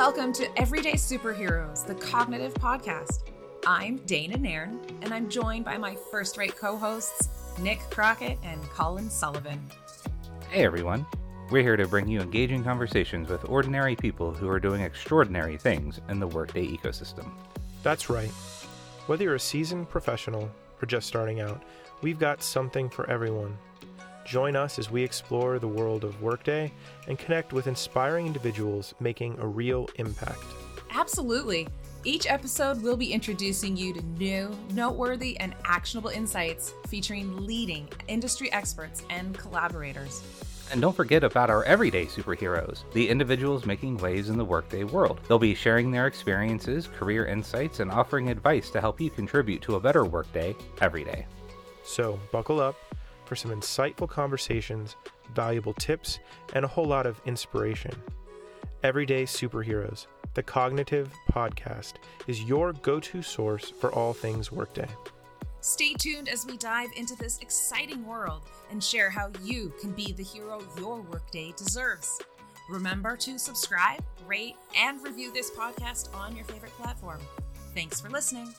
Welcome to Everyday Superheroes, the cognitive podcast. I'm Dana Nairn, and I'm joined by my first rate co hosts, Nick Crockett and Colin Sullivan. Hey everyone. We're here to bring you engaging conversations with ordinary people who are doing extraordinary things in the Workday ecosystem. That's right. Whether you're a seasoned professional or just starting out, we've got something for everyone. Join us as we explore the world of Workday and connect with inspiring individuals making a real impact. Absolutely. Each episode we'll be introducing you to new, noteworthy, and actionable insights featuring leading industry experts and collaborators. And don't forget about our everyday superheroes, the individuals making waves in the Workday world. They'll be sharing their experiences, career insights, and offering advice to help you contribute to a better Workday every day. So, buckle up for some insightful conversations, valuable tips, and a whole lot of inspiration. Everyday Superheroes, the Cognitive Podcast, is your go to source for all things Workday. Stay tuned as we dive into this exciting world and share how you can be the hero your workday deserves. Remember to subscribe, rate, and review this podcast on your favorite platform. Thanks for listening.